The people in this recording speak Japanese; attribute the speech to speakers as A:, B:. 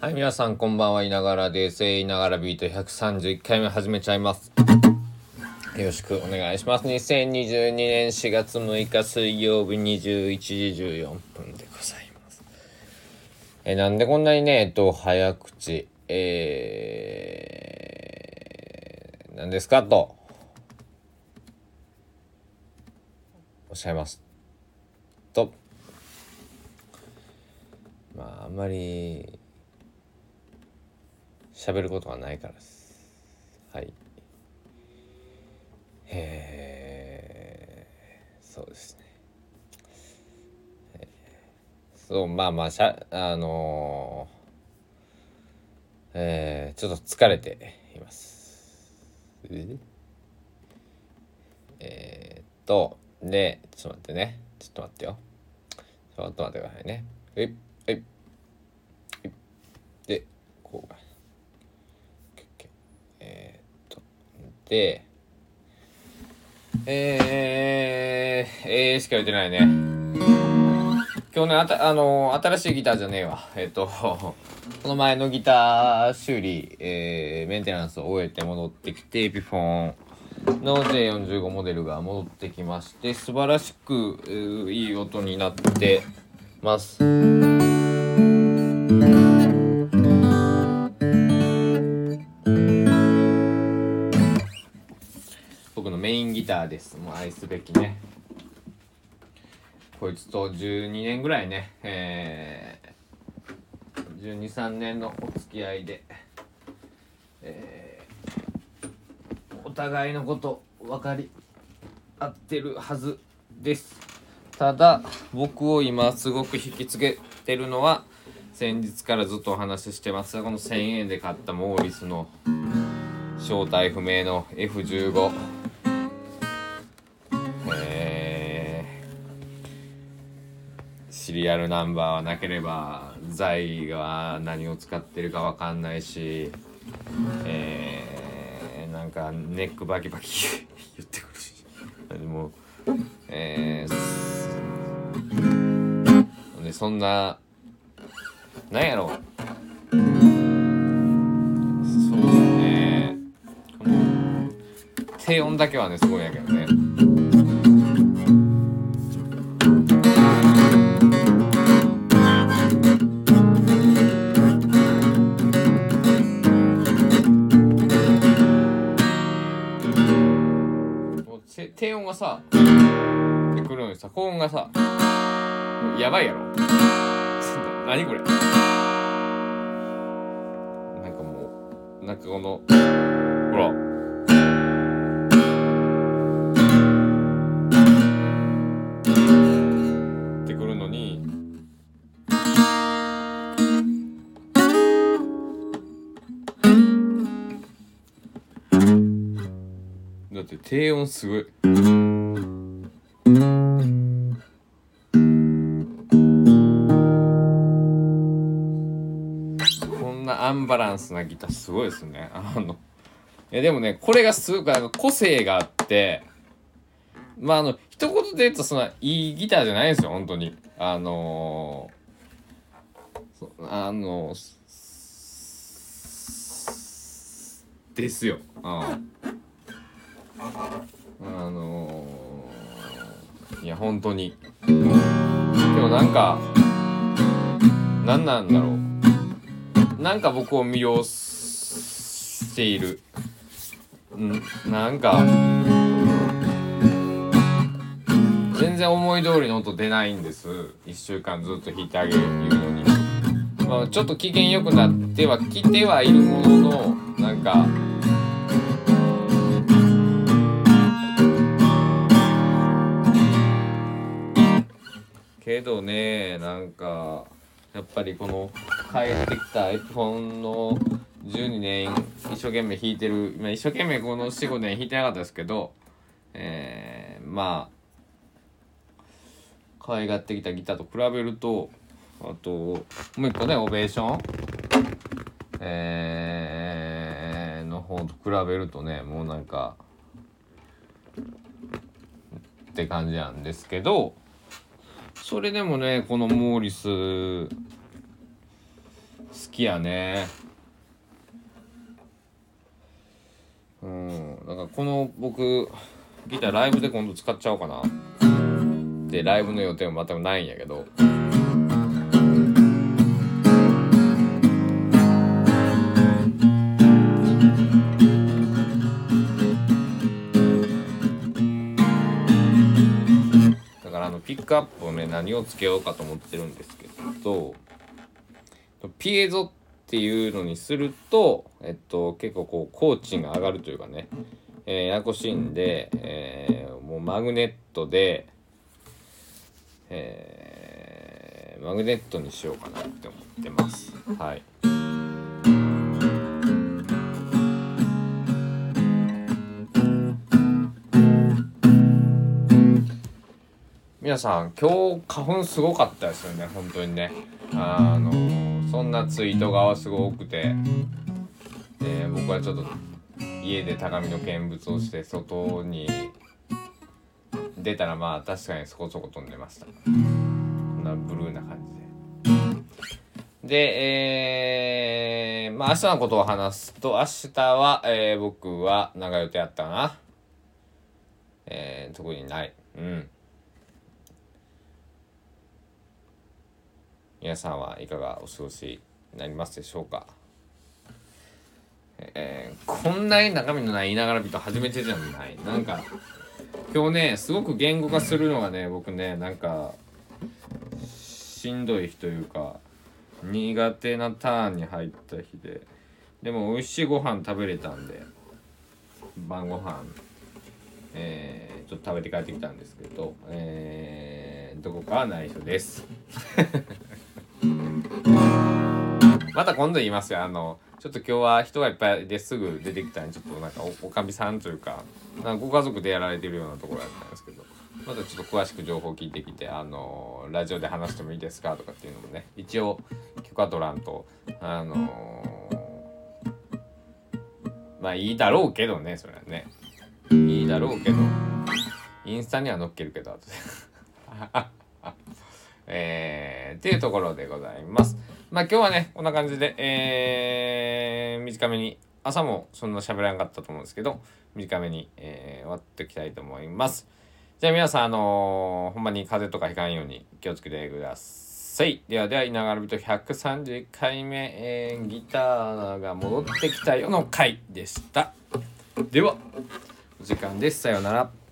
A: はい、皆さんこんばんは、いながらです。いながらビート131回目始めちゃいます。よろしくお願いします。2022年4月6日水曜日21時14分でございます。え、なんでこんなにね、えっと、早口、えー、何ですかと、おっしゃいます。と、まあ、あんまり、喋ることがないからです。はい。へえ、そうですね。えーそう、まあまあ、しゃ、あのーえー、ちょっと疲れています。ええーっと、で、ちょっと待ってね。ちょっと待ってよ。ちょっと待ってくださいね。はい、はい、はい。で、こうが。えー、っと、で、えー、えー、しか言ってないね。今日ね、あた、あのー新しいギターじゃねえわ。えーっと、この前のギター修理、えー、メンテナンスを終えて戻ってきて、エピフォンの J45 モデルが戻ってきまして、素晴らしく、いい音になってます。ーです。もう愛すべきね。こいつと12年ぐらいね、えー、12、3年のお付き合いで、えー、お互いのこと分かり合ってるはずです。ただ、僕を今すごく引きつけてるのは、先日からずっとお話ししてますが、この1000円で買ったモーリスの正体不明の F15 シリアルナンバーはなければ財が何を使ってるかわかんないしえーなんかネックバキバキ 言ってくるし。でもえーでそんななんやろ。そうですね。低音だけはねすごいんやけどね。がさでくるのにさ高音がさもうやばいやろ。何これ。なんかもうなんかこのほら。ってくるのに。だって低音すごい。アンバランスなギターすごいですね。あのいやでもねこれがすごくあの個性があってまああの一言で言うとそんないいギターじゃないんですよ本当に。あのーそあのすですよ。ああのーいや本当に。でもなんか何なんだろう。なんか僕を魅了している。ん？なんか。全然思い通りの音出ないんです。1週間ずっと弾いてあげるっていうのに、まあ、ちょっと機嫌良くなってはきてはいるもののなんか。けどねなんか。やっぱりこの帰ってきたエプフォンの12年一生懸命弾いてる、まあ、一生懸命この45年弾いてなかったですけどえー、まあ可愛がってきたギターと比べるとあともう一個ねオベーション？えー、の方と比べるとねもうなんかって感じなんですけどそれでもねこのモーリス好きやね。うん。だからこの僕ギターライブで今度使っちゃおうかな。でライブの予定も全くないんやけど。ックアップをね何をつけようかと思ってるんですけどピエゾっていうのにすると、えっと、結構こう工賃が上がるというかね、えー、ややこしいんで、えー、もうマグネットで、えー、マグネットにしようかなって思ってます。はい皆さん今日花粉すごかったですよね本当にね。あのそんなツイートがすごくて。で僕はちょっと家で高みの見物をして外に出たらまあ確かにそこそこ飛んでました。こんなブルーな感じで。でえー、まあ明日のことを話すと明日は、えー、僕は長い予定あったかな。えー、特にない。うん。皆さんはいかがお過ごしになりますでしょうか？えー、こんなに中身のない言いながら人初めてじゃない？なんか今日ねすごく言語化するのがね僕ねなんかしんどい日というか苦手なターンに入った日ででも美味しいご飯食べれたんで晩ご飯えー、ちょっと食べて帰ってきたんですけど、えー、どこかは内緒です。また今度言いますよ。あのちょっと今日は人がいっぱいですぐ出てきたんでちょっとなんかおかみさんというかなんかご家族でやられてるようなところだったんですけどまたちょっと詳しく情報を聞いてきてあのラジオで話してもいいですかとかっていうのもね一応許可取らんとあのまあいいだろうけどねそれはね。いいだろうけどインスタには載っけるけど後で。えー、っていうところでございます。まあ今日はね、こんな感じで、えー、短めに、朝もそんな喋らなかったと思うんですけど、短めに、えー、終わっていきたいと思います。じゃあ皆さん、あのー、ほんまに風邪とかひかんように気をつけてください。ではでは、稲川人131回目、えー、ギターが戻ってきたよの回でした。では、お時間です。さようなら。